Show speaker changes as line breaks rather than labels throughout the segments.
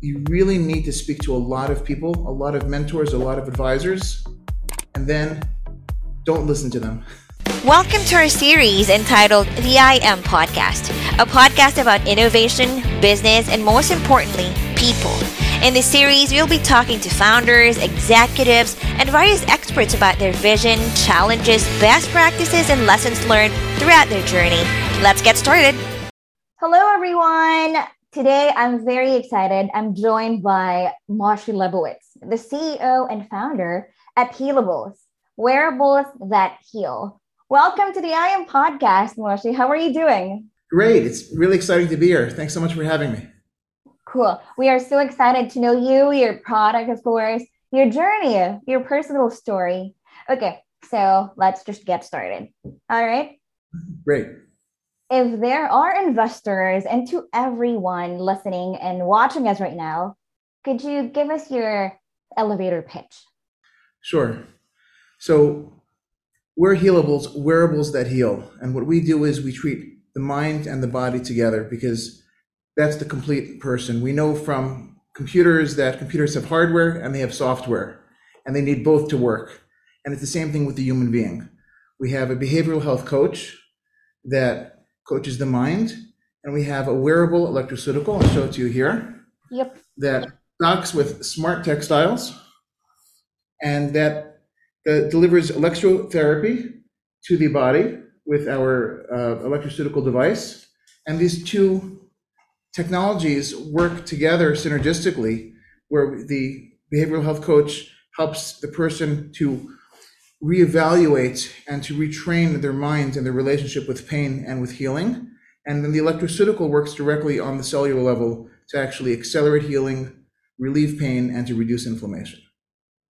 you really need to speak to a lot of people, a lot of mentors, a lot of advisors, and then don't listen to them.
Welcome to our series entitled The I Am Podcast, a podcast about innovation, business, and most importantly, people. In this series, we'll be talking to founders, executives, and various experts about their vision, challenges, best practices, and lessons learned throughout their journey. Let's get started.
Hello, everyone. Today, I'm very excited. I'm joined by Moshe Lebowitz, the CEO and founder at Healables, wearables that heal. Welcome to the I Am podcast, Moshe. How are you doing?
Great. It's really exciting to be here. Thanks so much for having me.
Cool. We are so excited to know you, your product, of course, your journey, your personal story. Okay, so let's just get started. All right.
Great
if there are investors and to everyone listening and watching us right now, could you give us your elevator pitch?
Sure. So we're healables, wearables that heal. And what we do is we treat the mind and the body together because that's the complete person. We know from computers that computers have hardware and they have software, and they need both to work. And it's the same thing with the human being. We have a behavioral health coach that coaches the mind. And we have a wearable electroceutical, I'll show it to you here.
Yep.
That docks with smart textiles and that uh, delivers electrotherapy to the body with our uh, electroceutical device. And these two technologies work together synergistically, where the behavioral health coach helps the person to reevaluate and to retrain their minds and their relationship with pain and with healing. And then the electroceutical works directly on the cellular level to actually accelerate healing, relieve pain, and to reduce inflammation.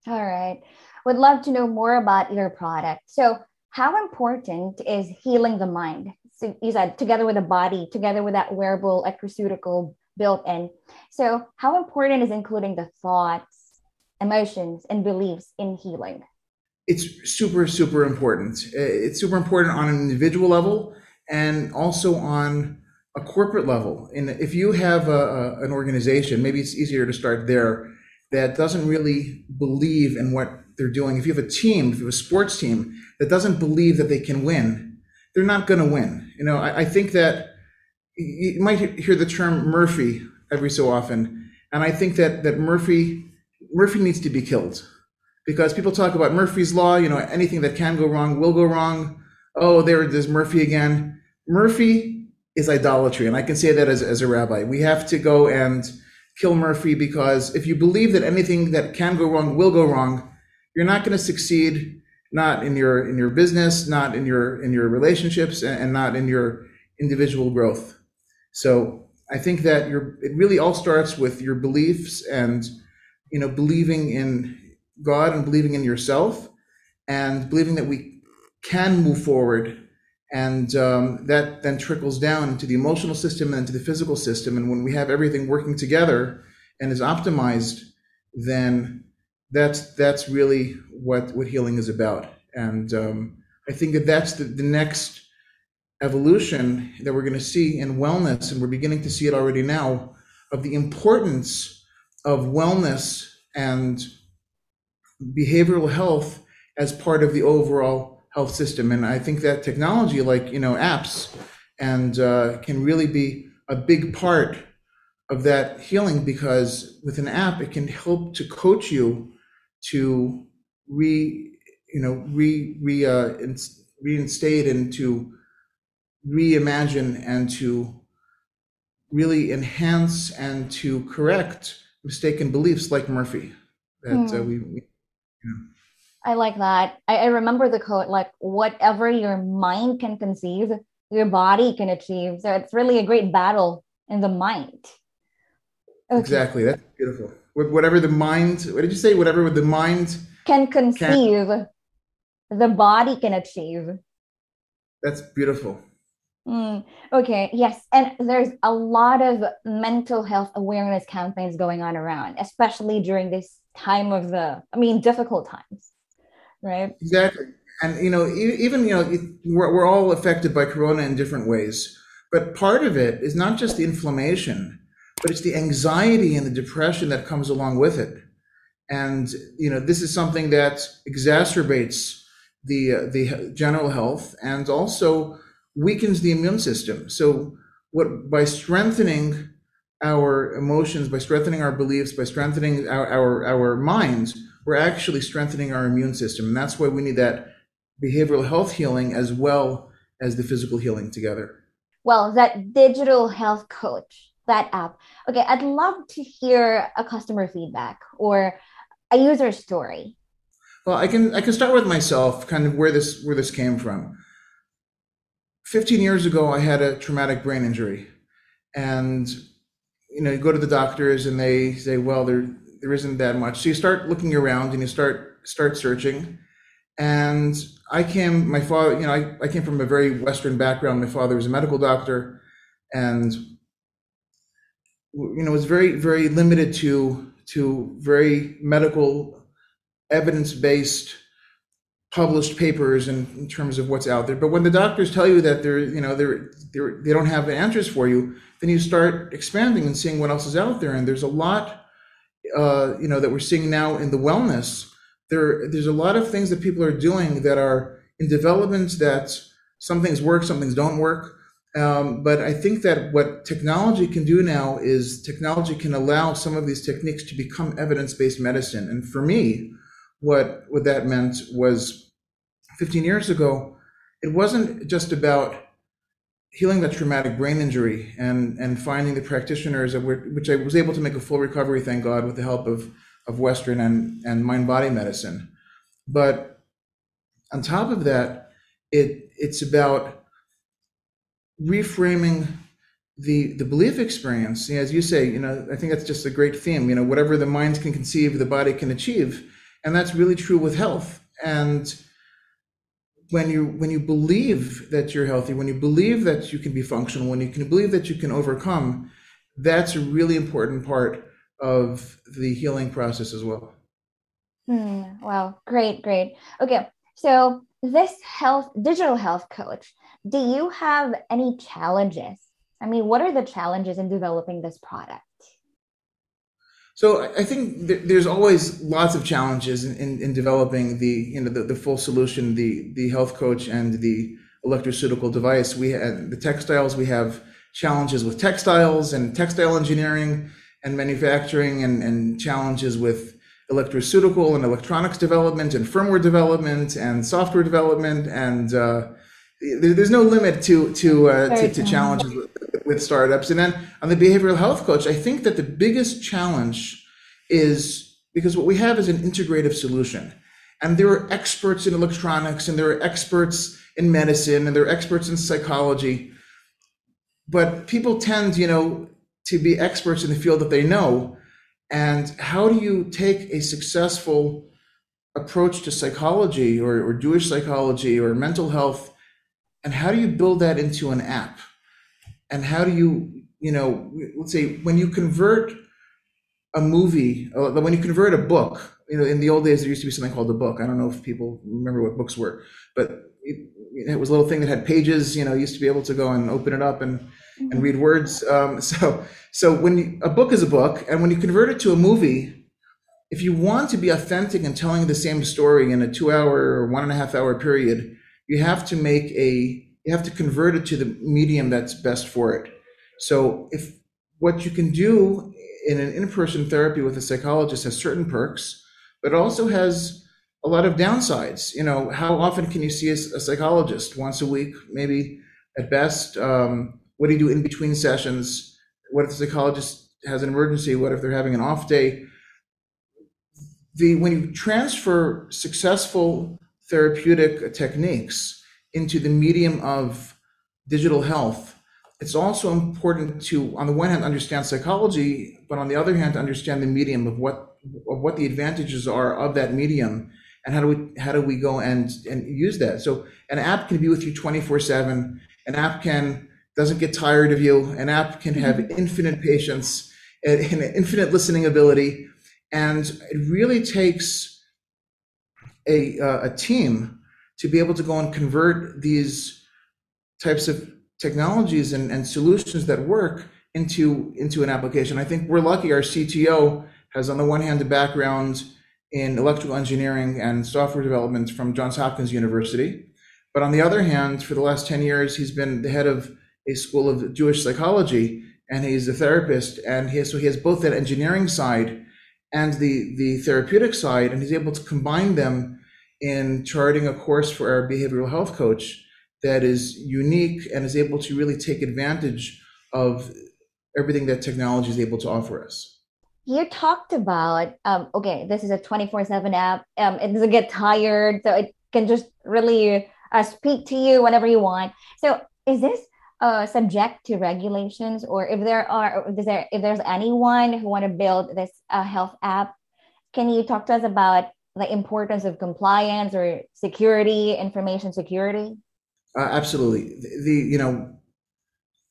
All right. Would love to know more about your product. So, how important is healing the mind? So you said together with the body, together with that wearable electroceutical built in. So, how important is including the thoughts, emotions, and beliefs in healing?
It's super super important. Uh, it's super important on an individual level and also on a corporate level. And if you have a, a, an organization maybe it's easier to start there that doesn't really believe in what they're doing. If you have a team if you have a sports team that doesn't believe that they can win they're not going to win. You know I, I think that you might hear the term murphy every so often and i think that that murphy murphy needs to be killed because people talk about Murphy's Law, you know, anything that can go wrong will go wrong. Oh, there it is, Murphy again. Murphy is idolatry. And I can say that as, as a rabbi. We have to go and kill Murphy because if you believe that anything that can go wrong will go wrong, you're not going to succeed, not in your in your business, not in your in your relationships, and, and not in your individual growth. So I think that you it really all starts with your beliefs and you know believing in God and believing in yourself and believing that we can move forward. And um, that then trickles down into the emotional system and into the physical system. And when we have everything working together and is optimized, then that's that's really what what healing is about. And um, I think that that's the, the next evolution that we're going to see in wellness, and we're beginning to see it already now, of the importance of wellness and behavioral health as part of the overall health system. And I think that technology, like you know, apps, and uh, can really be a big part of that healing because with an app, it can help to coach you to re, you know, re, re, uh, reinstate and to reimagine and to really enhance and to correct mistaken beliefs like Murphy that uh, hmm. we, we
I like that. I, I remember the quote like, whatever your mind can conceive, your body can achieve. So it's really a great battle in the mind.
Okay. Exactly. That's beautiful. Whatever the mind, what did you say? Whatever the mind
can conceive, can... the body can achieve.
That's beautiful.
Mm, okay, yes. And there's a lot of mental health awareness campaigns going on around, especially during this time of the, I mean, difficult times, right?
Exactly. And, you know, even, you know, we're, we're all affected by Corona in different ways. But part of it is not just the inflammation, but it's the anxiety and the depression that comes along with it. And you know, this is something that exacerbates the uh, the general health and also weakens the immune system. So, what by strengthening our emotions, by strengthening our beliefs, by strengthening our our, our minds, we're actually strengthening our immune system, and that's why we need that behavioral health healing as well as the physical healing together.
Well, that digital health coach, that app. Okay, I'd love to hear a customer feedback or a user story.
Well, I can I can start with myself, kind of where this where this came from. 15 years ago, I had a traumatic brain injury, and you know, you go to the doctors and they say, well, there there isn't that much. So you start looking around and you start start searching, and I came, my father, you know, I, I came from a very Western background. My father was a medical doctor and, you know, was very, very limited to, to very medical evidence based published papers in, in, terms of what's out there. But when the doctors tell you that they're, you know, they're, they're, they don't have answers for you, then you start expanding and seeing what else is out there. And there's a lot, uh, you know, that we're seeing now in the wellness there there's a lot of things that people are doing that are in development that some things work, some things don't work. Um, but I think that what technology can do now is technology can allow some of these techniques to become evidence-based medicine. And for me, what what that meant was 15 years ago, it wasn't just about healing that traumatic brain injury and and finding the practitioners which I was able to make a full recovery, thank God, with the help of of Western and, and mind body medicine. But on top of that, it it's about reframing the the belief experience. As you say, you know, I think that's just a great theme. You know, whatever the mind can conceive, the body can achieve, and that's really true with health. And when you when you believe that you're healthy, when you believe that you can be functional, when you can believe that you can overcome, that's a really important part of the healing process as well.
Hmm, wow, great, great. Okay, so this health digital health coach, do you have any challenges? I mean, what are the challenges in developing this product?
So I think there's always lots of challenges in, in, in, developing the you know the, the full solution, the the health coach and the electroceutical device. We have the textiles. We have challenges with textiles and textile engineering and manufacturing and, and challenges with electroceutical and electronics development and firmware development and software development and uh, there's no limit to to uh, to, to, challenges with, with, startups. And then on the behavioral health coach, I think that the biggest challenge is because what we have is an integrative solution, and there are experts in electronics, and there are experts in medicine, and there are experts in psychology. But people tend, you know, to be experts in the field that they know. And how do you take a successful approach to psychology or, or Jewish psychology or mental health, and how do you build that into an app? And how do you, you know, let's say when you convert a movie, uh, when you convert a book, you know, in the old days there used to be something called a book. I don't know if people remember what books were, but it, it was a little thing that had pages. You know, you used to be able to go and open it up and and read words. Um, so, so when you, a book is a book, and when you convert it to a movie, if you want to be authentic and telling the same story in a two-hour or one and a half hour period, you have to make a you have to convert it to the medium that's best for it. So, if what you can do in an in-person therapy with a psychologist has certain perks, but also has a lot of downsides. You know, how often can you see a, a psychologist? Once a week, maybe at best. Um, what do you do in between sessions? What if the psychologist has an emergency? What if they're having an off day? The, when you transfer successful therapeutic techniques into the medium of digital health, it's also important to, on the one hand, understand psychology, but on the other hand, to understand the medium of what of what the advantages are of that medium, and how do we how do we go and and use that. So an app can be with you twenty four seven. An app can doesn't get tired of you. An app can have mm-hmm. infinite patience and, infinite listening ability. And it really takes a, uh, a team to be able to go and convert these types of technologies and, and solutions that work into into an application. I think we're lucky. Our CTO has, on the one hand, a background in electrical engineering and software development from Johns Hopkins University, but on the other hand, for the last ten years, he's been the head of a school of Jewish psychology, and he's a therapist, and he so he has both that engineering side and the the therapeutic side, and he's able to combine them in charting a course for our behavioral health coach that is unique and is able to really take advantage of everything that technology is able to offer us.
You talked about um, okay, this is a twenty four seven app. Um, it doesn't get tired, so it can just really uh, speak to you whenever you want. So, is this uh, subject to regulations, or if there are, is there, if there's anyone who want to build this uh, health app, can you talk to us about the importance of compliance or security, information security?
Uh, absolutely. The, the, you know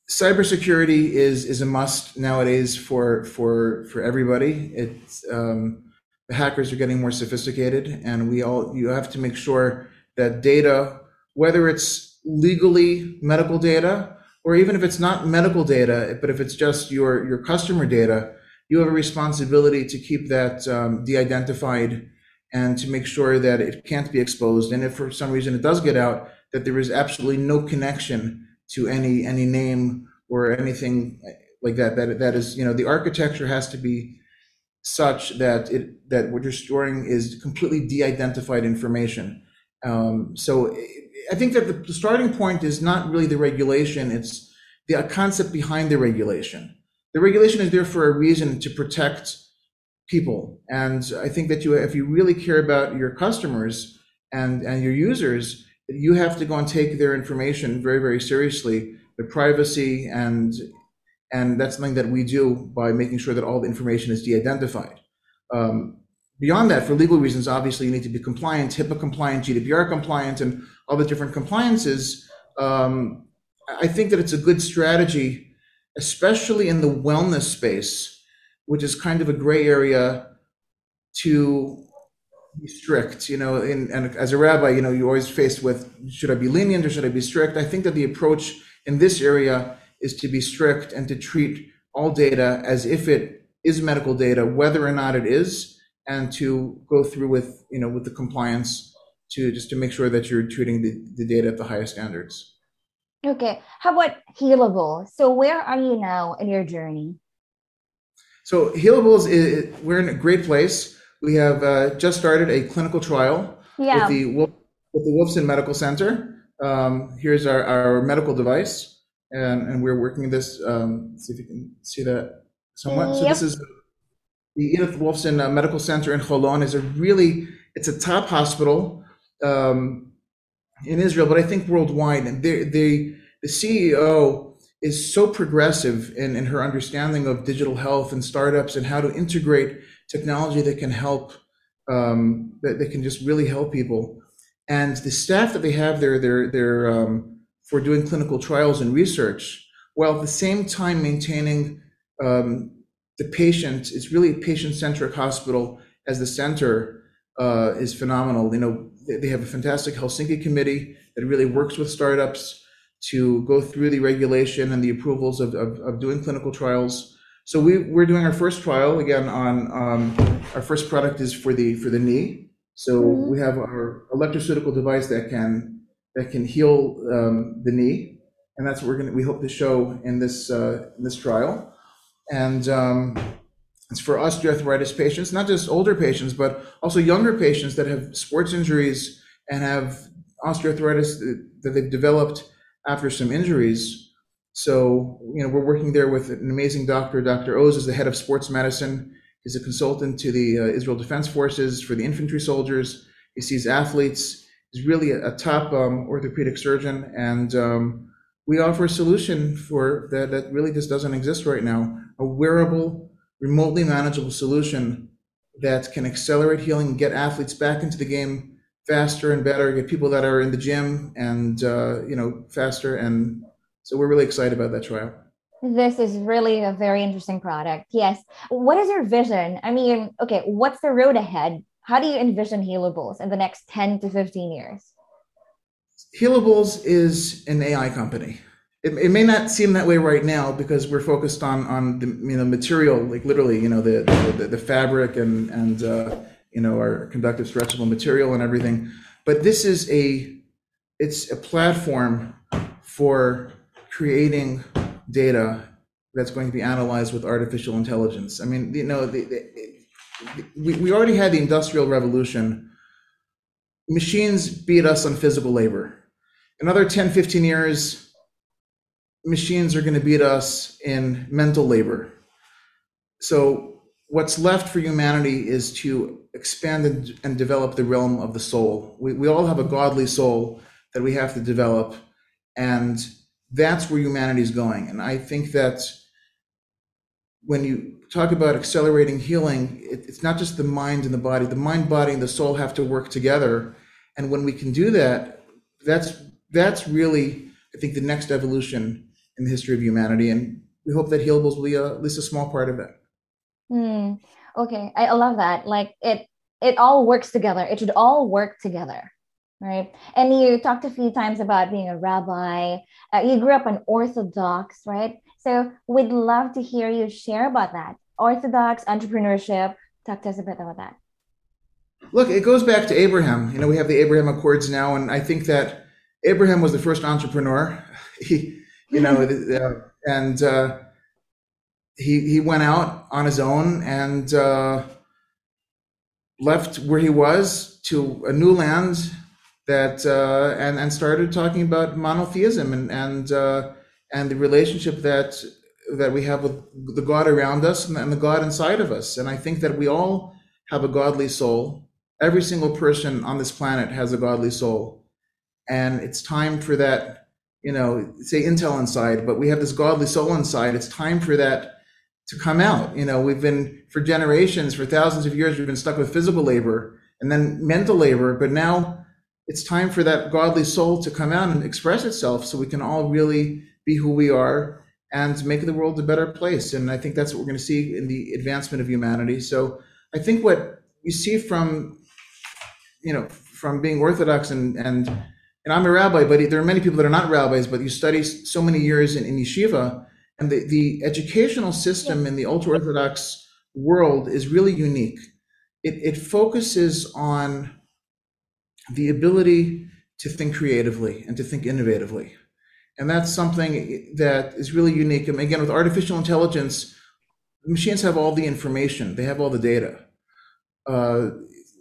cybersecurity is is a must nowadays for for for everybody. It's um, the hackers are getting more sophisticated, and we all you have to make sure that data, whether it's legally medical data or even if it's not medical data, but if it's just your your customer data, you have a responsibility to keep that um, de-identified and to make sure that it can't be exposed. And if for some reason it does get out, that there is absolutely no connection to any any name or anything like that. That that is, you know, the architecture has to be such that it that what you're storing is completely de-identified information. Um, so I think that the starting point is not really the regulation; it's the concept behind the regulation. The regulation is there for a reason to protect people, and I think that you, if you really care about your customers and and your users, you have to go and take their information very, very seriously, the privacy and and that's something that we do by making sure that all the information is de-identified. Um, beyond that, for legal reasons, obviously you need to be compliant, HIPAA compliant, GDPR compliant, and all the different compliances. Um, I think that it's a good strategy, especially in the wellness space, which is kind of a gray area to be strict, you know, in, and as a rabbi, you know, you're always faced with, should I be lenient or should I be strict? I think that the approach in this area is to be strict and to treat all data as if it is medical data, whether or not it is, and to go through with, you know, with the compliance to just to make sure that you're treating the, the data at the highest standards.
Okay. How about Healable? So where are you now in your journey?
So Healables, is, we're in a great place we have uh, just started a clinical trial yeah. with the with the Wolfson Medical Center. Um, here's our, our medical device, and, and we're working this. Um, see if you can see that somewhat. Yep. So this is the Edith Wolfson uh, Medical Center in Holon. is a really it's a top hospital um, in Israel, but I think worldwide. And they, they the CEO is so progressive in, in her understanding of digital health and startups and how to integrate technology that can help, um, that, that can just really help people. And the staff that they have there, they're, they're um, for doing clinical trials and research, while at the same time maintaining um, the patient, it's really a patient-centric hospital as the center uh, is phenomenal. You know, they have a fantastic Helsinki committee that really works with startups to go through the regulation and the approvals of, of, of doing clinical trials. So we, we're doing our first trial again on um, our first product is for the for the knee. So mm-hmm. we have our electroceutical device that can that can heal um, the knee, and that's what we're gonna we hope to show in this uh, in this trial. And um, it's for osteoarthritis patients, not just older patients, but also younger patients that have sports injuries and have osteoarthritis that they've developed after some injuries so, you know, we're working there with an amazing doctor. Dr. Oz is the head of sports medicine. He's a consultant to the uh, Israel Defense Forces for the infantry soldiers. He sees athletes. He's really a, a top um, orthopedic surgeon, and um, we offer a solution for that that really just doesn't exist right now. A wearable, remotely manageable solution that can accelerate healing, and get athletes back into the game faster and better, get people that are in the gym and uh, you know faster and so we're really excited about that trial.
This is really a very interesting product. Yes. What is your vision? I mean, okay, what's the road ahead? How do you envision Healables in the next 10 to 15 years?
Healables is an AI company. it, it may not seem that way right now because we're focused on on the you know material, like literally, you know, the the, the fabric and and uh, you know our conductive stretchable material and everything. But this is a it's a platform for creating data that's going to be analyzed with artificial intelligence. I mean, you know, the, the, we, we already had the industrial revolution. Machines beat us on physical labor. Another 10, 15 years, machines are going to beat us in mental labor. So, what's left for humanity is to expand and, and, develop the realm of the soul. We, we all have a godly soul that we have to develop, and that's where humanity is going. And I think that when you talk about accelerating healing, it, it's not just the mind and the body, the mind, body, and the soul have to work together. And when we can do that, that's that's really, I think, the next evolution in the history of humanity. And we hope that Healables will be at least a small part of that.
Mm, okay, I love that. Like it, it all works together. It should all work together, right? And you talked a few times about being a rabbi. Uh, you grew up an Orthodox, right? So we'd love to hear you share about that. Orthodox entrepreneurship. Talk to us a bit about that.
Look, it goes back to Abraham. You know, we have the Abraham Accords now, and I think that Abraham was the first entrepreneur. He you know, uh, and uh, he he went out on his own and uh, left where he was to a new land that uh, and and started talking about monotheism and and uh, and the relationship that that we have with the God around us and, and the God inside of us. And I think that we all have a godly soul. Every single person on this planet has a godly soul, and it's time for that you know, say Intel inside, but we have this godly soul inside. It's time for that to come out. You know, we've been for generations, for thousands of years, we've been stuck with physical labor and then mental labor, but now it's time for that godly soul to come out and express itself so we can all really be who we are and make the world a better place. And I think that's what we're going to see in the advancement of humanity. So I think what you see from, you know, from being Orthodox and, and and I'm a rabbi, but there are many people that are not rabbis, but you study so many years in, in yeshiva, and the, the educational system in the ultra Orthodox world is really unique. It, it focuses on the ability to think creatively and to think innovatively. And that's something that is really unique. And again, with artificial intelligence, machines have all the information, they have all the data. Uh,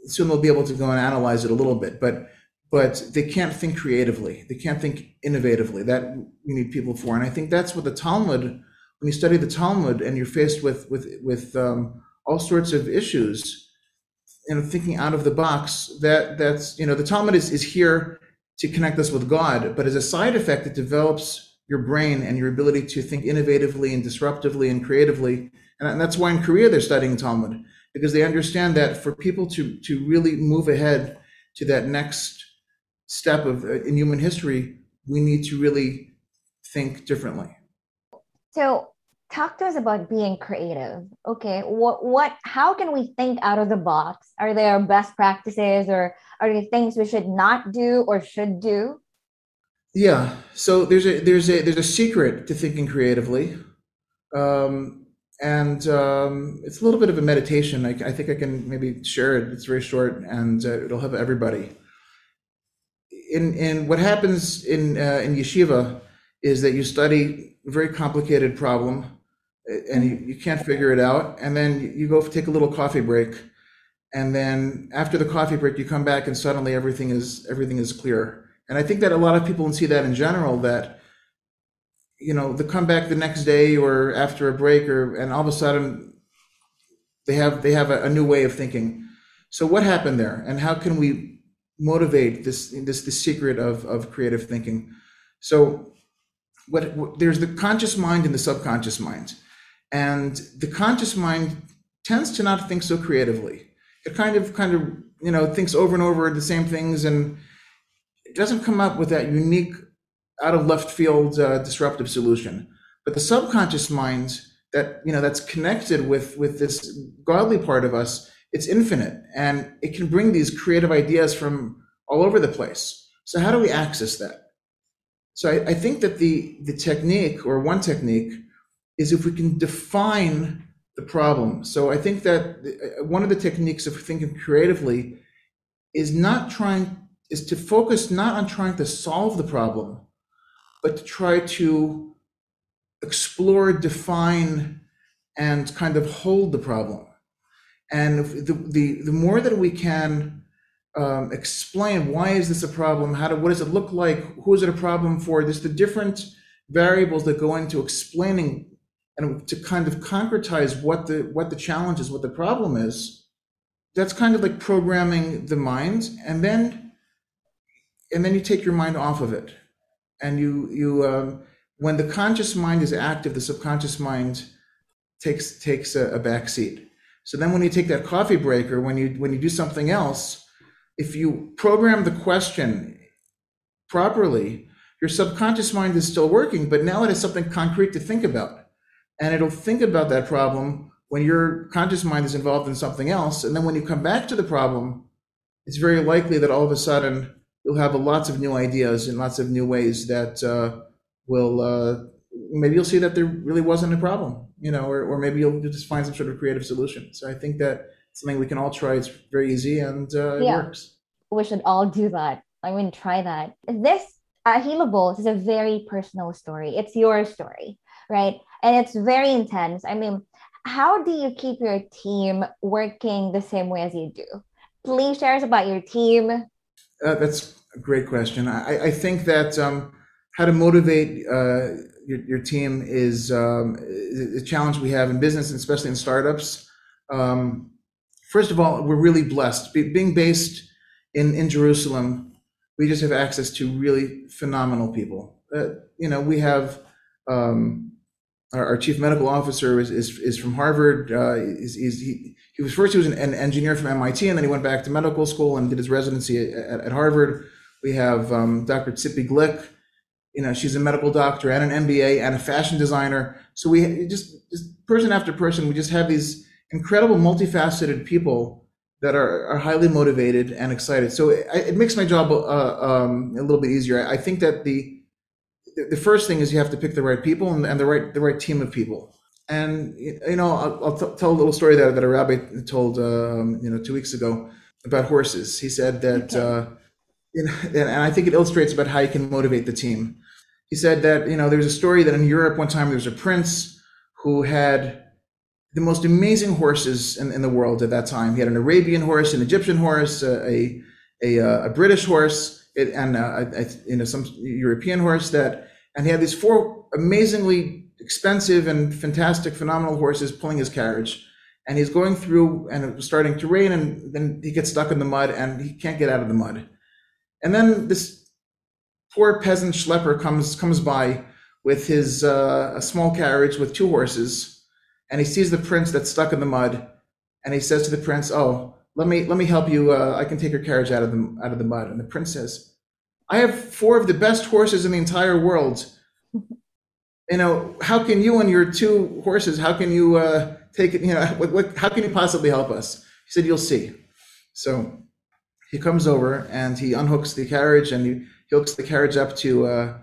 soon they'll be able to go and analyze it a little bit. But but they can't think creatively. They can't think innovatively. That we need people for. And I think that's what the Talmud, when you study the Talmud and you're faced with with with um, all sorts of issues, you know, thinking out of the box. That that's you know, the Talmud is is here to connect us with God, but as a side effect, it develops your brain and your ability to think innovatively and disruptively and creatively. And that's why in Korea they're studying Talmud because they understand that for people to to really move ahead to that next step of uh, in human history, we need to really think differently.
So, talk to us about being creative. Okay, what what how can we think out of the box? Are there best practices or are there things we should not do or should do?
Yeah. So there's a there's a there's a secret to thinking creatively. Um, and um, it's a little bit of a meditation. I, I, think I can maybe share it. It's very short, and uh, it'll help everybody in in what happens in uh, in yeshiva is that you study a very complicated problem and you, you can't figure it out and then you go take a little coffee break and then after the coffee break you come back and suddenly everything is everything is clear. And i think that a lot of people see that in general that you know they come back the next day or after a break or and all of a sudden they have they have a, a new way of thinking. So what happened there and how can we motivate this this the secret of of creative thinking. So what, what, there's the conscious mind and the subconscious mind. And the conscious mind tends to not think so creatively. It kind of kind of you know thinks over and over the same things and it doesn't come up with that unique out of left field uh, disruptive solution. But the subconscious mind that you know that's connected with with this godly part of us it's infinite and it can bring these creative ideas from all over the place. So how do we access that? So I, I think that the the technique or one technique is if we can define the problem. So I think that uh, one of the techniques of thinking creatively is not trying is to focus not on trying to solve the problem, but to try to explore, define, and kind of hold the problem. And the the, the more that we can um, explain why is this a problem, how do what does it look like, who is it a problem for? There's the different variables that go into explaining and to kind of concretize what the what the challenge is, what the problem is. That's kind of like programming the mind, and then and then you take your mind off of it, and you you um, when the conscious mind is active, the subconscious mind takes takes a, a back seat. So then when you take that coffee break or when you when you do something else, if you program the question properly, your subconscious mind is still working, but now it has something concrete to think about and it'll think about that problem when your conscious mind is involved in something else. And then when you come back to the problem, it's very likely that all of a sudden you'll have lots of new ideas and lots of new ways that uh, will uh, maybe you'll see that there really wasn't a problem, you know, or, or maybe you'll just find some sort of creative solution. So I think that something we can all try. It's very easy and uh, yeah. it works.
We should all do that. I mean, try that. This uh, Healables is a very personal story. It's your story, right? and it's very intense. I mean, how do you keep your team working the same way as you do? Please share us about your team.
Uh, that's a great question. I, I think that um, how to motivate uh, your, your, team is um, a challenge we have in business, and especially in startups. Um, first of all, we're really blessed. Be, being based in, in Jerusalem, we just have access to really phenomenal people. Uh, you know, we have um, our, our, chief medical officer is, is, is from Harvard. Uh, he's, he's, he, he was first he was an, an, engineer from MIT, and then he went back to medical school and did his residency at, at Harvard. We have um, Dr. Tzipi Glick. You know, she's a medical doctor and an MBA and a fashion designer. So we just, just person after person, we just have these incredible, multifaceted people that are, are highly motivated and excited. So it, it makes my job uh, um, a little bit easier. I think that the the first thing is you have to pick the right people and, and the right the right team of people. And you know, I'll, I'll t- tell a little story that, that a rabbi told um, you know two weeks ago about horses. He said that, okay. uh, you and I think it illustrates about how you can motivate the team. He said that you know there's a story that in Europe one time there was a prince who had the most amazing horses in, in the world at that time. He had an Arabian horse, an Egyptian horse, a a, a, a British horse, and uh, a, you know some European horse that and he had these four amazingly expensive and fantastic, phenomenal horses pulling his carriage. And he's going through, and it was starting to rain, and then he gets stuck in the mud, and he can't get out of the mud. And then this poor peasant schlepper comes comes by with his uh, a small carriage with two horses, and he sees the prince that's stuck in the mud, and he says to the prince, "Oh, let me let me help you. Uh, I can take your carriage out of the out of the mud." And the prince says, I have four of the best horses in the entire world. You know, how can you and your two horses, how can you uh, take it? You know, what, what, how can you possibly help us? He said, You'll see. So he comes over and he unhooks the carriage and he, he hooks the carriage up to uh,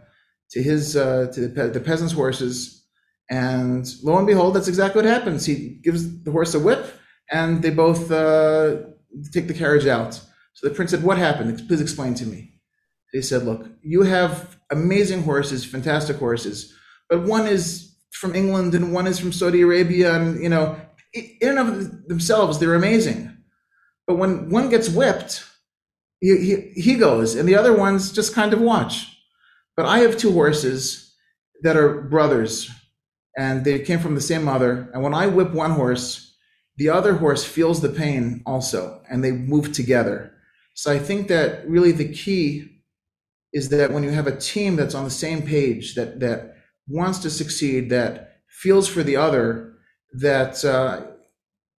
to his uh, to the, pe- the peasant's horses. And lo and behold, that's exactly what happens. He gives the horse a whip and they both uh, take the carriage out. So the prince said, What happened? Please explain to me they said, look, you have amazing horses, fantastic horses, but one is from England and one is from Saudi Arabia, and you know, in and of themselves, they're amazing. But when one gets whipped, he, he, goes, and the other ones just kind of watch. But I have two horses that are brothers, and they came from the same mother. And when I whip one horse, the other horse feels the pain also, and they move together. So I think that really the key is that when you have a team that's on the same page, that that wants to succeed, that feels for the other, that uh,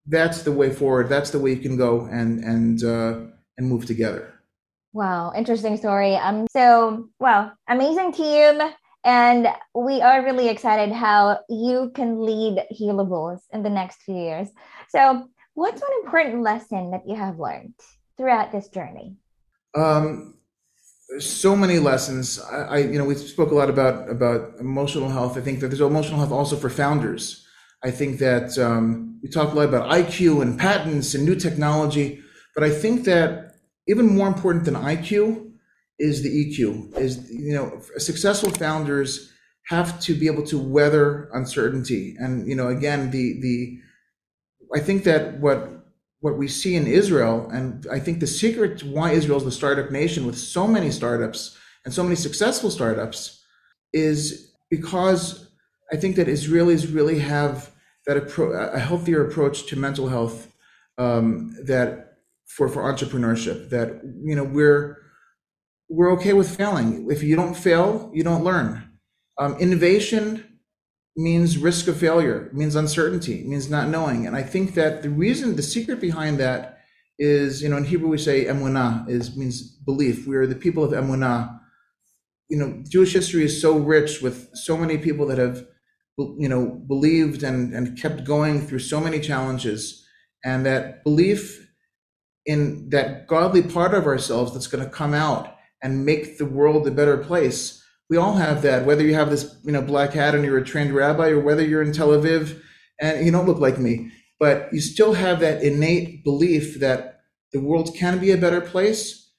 that's the way forward. That's the way you can go and and uh, and move together.
Wow, interesting story. Um, so wow, amazing team, and we are really excited how you can lead Healables in the next few years. So, what's one important lesson that you have learned throughout this journey?
Um, so many lessons. I, I, you know, we spoke a lot about about emotional health. I think that there's emotional health also for founders. I think that um, we talk a lot about IQ and patents and new technology, but I think that even more important than IQ is the EQ. Is you know, successful founders have to be able to weather uncertainty, and you know, again, the the I think that what what we see in Israel, and I think the secret why Israel is the startup nation with so many startups and so many successful startups is because I think that Israelis really have that appro- a healthier approach to mental health um, that for for entrepreneurship that you know we're we're okay with failing. If you don't fail, you don't learn. Um, innovation means risk of failure, means uncertainty, means not knowing. And I think that the reason, the secret behind that is, you know, in Hebrew we say emunah is means belief. We are the people of emunah. You know, Jewish history is so rich with so many people that have, you know, believed and, and kept going through so many challenges. And that belief in that godly part of ourselves that's going to come out and make the world a better place we all have that. Whether you have this, you know, black hat and you're a trained rabbi, or whether you're in Tel Aviv and you don't look like me, but you still have that innate belief that the world can be a better place.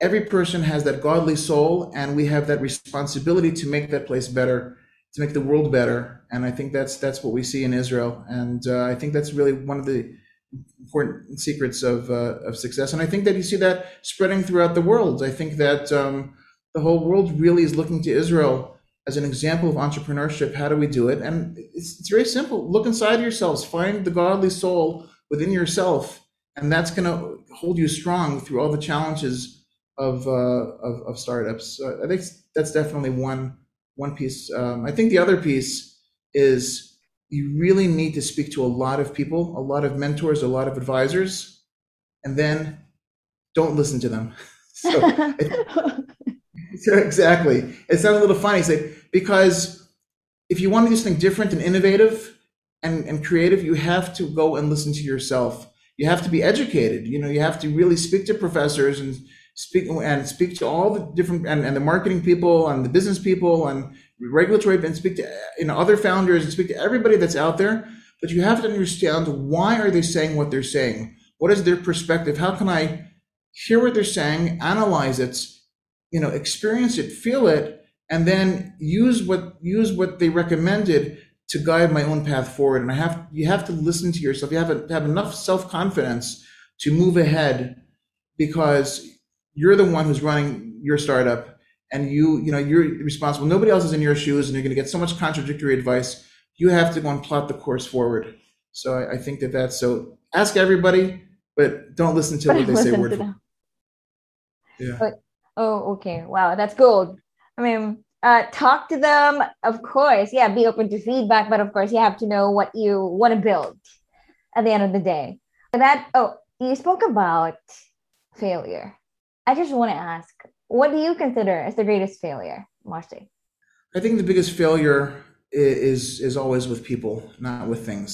Every person has that godly soul, and we have that responsibility to make that place better, to make the world better. And I think that's that's what we see in Israel, and uh, I think that's really one of the important secrets of uh, of success. And I think that you see that spreading throughout the world. I think that. Um, the whole world really is looking to Israel as an example of entrepreneurship. How do we do it? And it's, it's very simple. Look inside yourselves, find the godly soul within yourself, and that's going to hold you strong through all the challenges of uh, of, of, startups. So I think that's definitely one one piece. Um, I think the other piece is you really need to speak to a lot of people, a lot of mentors, a lot of advisors, and then don't listen to them. So exactly. It sounds a little funny. Say because if you want to do something different and innovative and, and creative, you have to go and listen to yourself. You have to be educated. You know, you have to really speak to professors and speak and speak to all the different and, and the marketing people and the business people and regulatory and speak to you know other founders and speak to everybody that's out there. But you have to understand why are they saying what they're saying? What is their perspective? How can I hear what they're saying, analyze it, you know experience it feel it and then use what use what they recommended to guide my own path forward and i have you have to listen to yourself you have to have enough self-confidence to move ahead because you're the one who's running your startup and you you know you're responsible nobody else is in your shoes and you're going to get so much contradictory advice you have to go and plot the course forward so i, I think that that's so ask everybody but don't listen to what they say word for
yeah but Oh, okay. Wow, that's gold I mean, uh, talk to them, of course. Yeah, be open to feedback, but of course, you have to know what you want to build at the end of the day. that, oh, you spoke about failure. I just want to ask, what do you consider as the greatest failure, Moshe?
I think the biggest failure is is always with people, not with things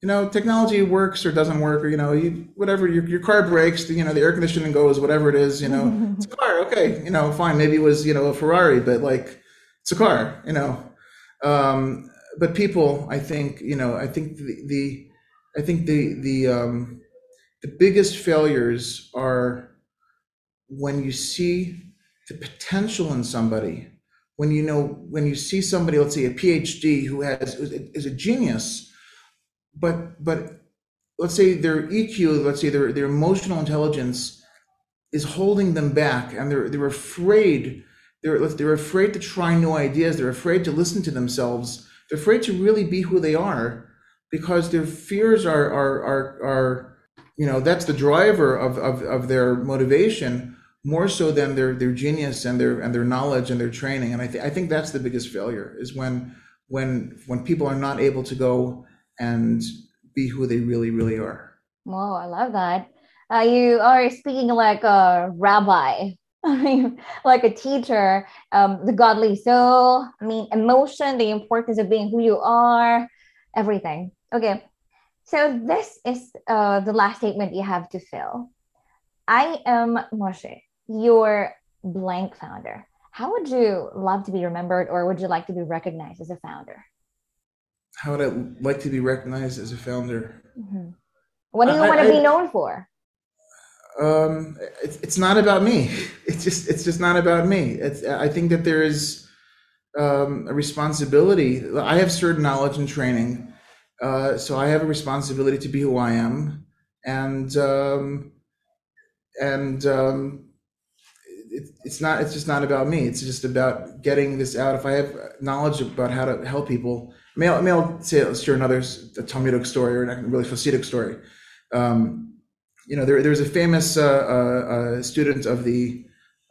you know, technology works or doesn't work, or you know, you whatever your, your car breaks, you know, the air conditioning goes, whatever it is, you know, it's a car, okay, you know, fine. Maybe it was you know a Ferrari, but like it's a car, you know. Um, but people, I think, you know, I think the, the I think the the um, the biggest failures are when you see the potential in somebody, when you know when you see somebody, let's say a PhD who has is a genius but but let's say their EQ, let's say their their emotional intelligence is holding them back, and they're they're afraid. They're they're afraid to try new ideas. They're afraid to listen to themselves. They're afraid to really be who they are because their fears are are are are you know that's the driver of of, of their motivation more so than their their genius and their and their knowledge and their training. And I think I think that's the biggest failure is when when when people are not able to go and be who they really, really are.
Wow, I love that. Uh, you are speaking like a rabbi. Like a teacher, um, the godly soul, I mean, emotion, the importance of being who you are, everything. Okay. So this is uh, the last statement you have to fill. I am Moshe, your blank founder, how would you love to be remembered or would you like to be recognized as a founder?
How would I like to be recognized as a founder?
Mm-hmm. What do you I, want to I, be known for?
Um, it's, it's not about me. It's just it's just not about me. It's I think that there is um, a responsibility. I have certain knowledge and training, uh, so I have a responsibility to be who I am, and um, and um, it, it's not. It's just not about me. It's just about getting this out. If I have knowledge about how to help people, may I, may I say share another a Talmudic story or a really Hasidic story. Um, you know, there, there's a famous uh, uh, uh, student of the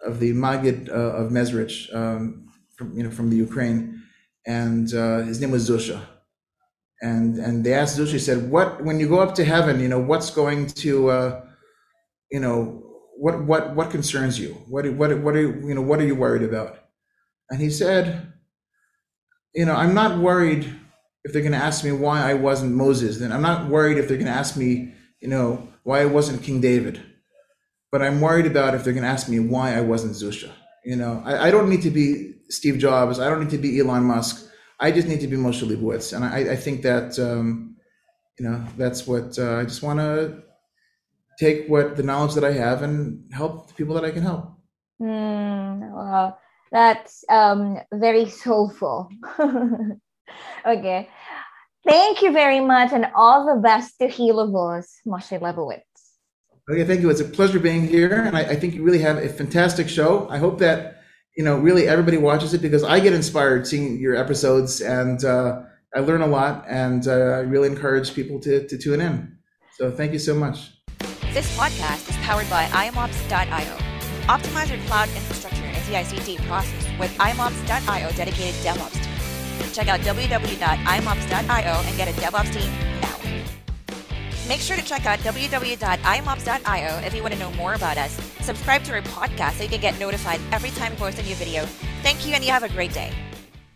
of the Magid uh, of Mezrich, um, from you know from the Ukraine, and uh, his name was Zusha. And and they asked Zusha, he said, "What when you go up to heaven, you know, what's going to, uh, you know, what what what concerns you? What what what are you know what are you worried about?" And he said, "You know, I'm not worried if they're going to ask me why I wasn't Moses. Then I'm not worried if they're going to ask me." you know, why I wasn't King David. But I'm worried about if they're going to ask me why I wasn't Zusha. You know, I, I, don't need to be Steve Jobs. I don't need to be Elon Musk. I just need to be Moshe Lebowitz. And I, I think that, um, you know, that's what uh, I just want to take what the knowledge that I have and help the people that I can help.
Mm, wow. That's um, very soulful. okay. Thank you very much, and all the best to Healables, Moshe Lebowitz.
Okay, thank you. It's a pleasure being here, and I, I, think you really have a fantastic show. I hope that you know really everybody watches it because I get inspired seeing your episodes, and uh, I learn a lot, and uh, I really encourage people to, to tune in. So thank you so much.
This podcast is powered by iamops.io. Optimize your cloud infrastructure and CI/CD process with iamops.io dedicated DevOps team. Check out www.iamops.io and get a DevOps team now. Make sure to check out www.iamops.io if you want to know more about us. Subscribe to our podcast so you can get notified every time we post a new video. Thank you, and you have a great day.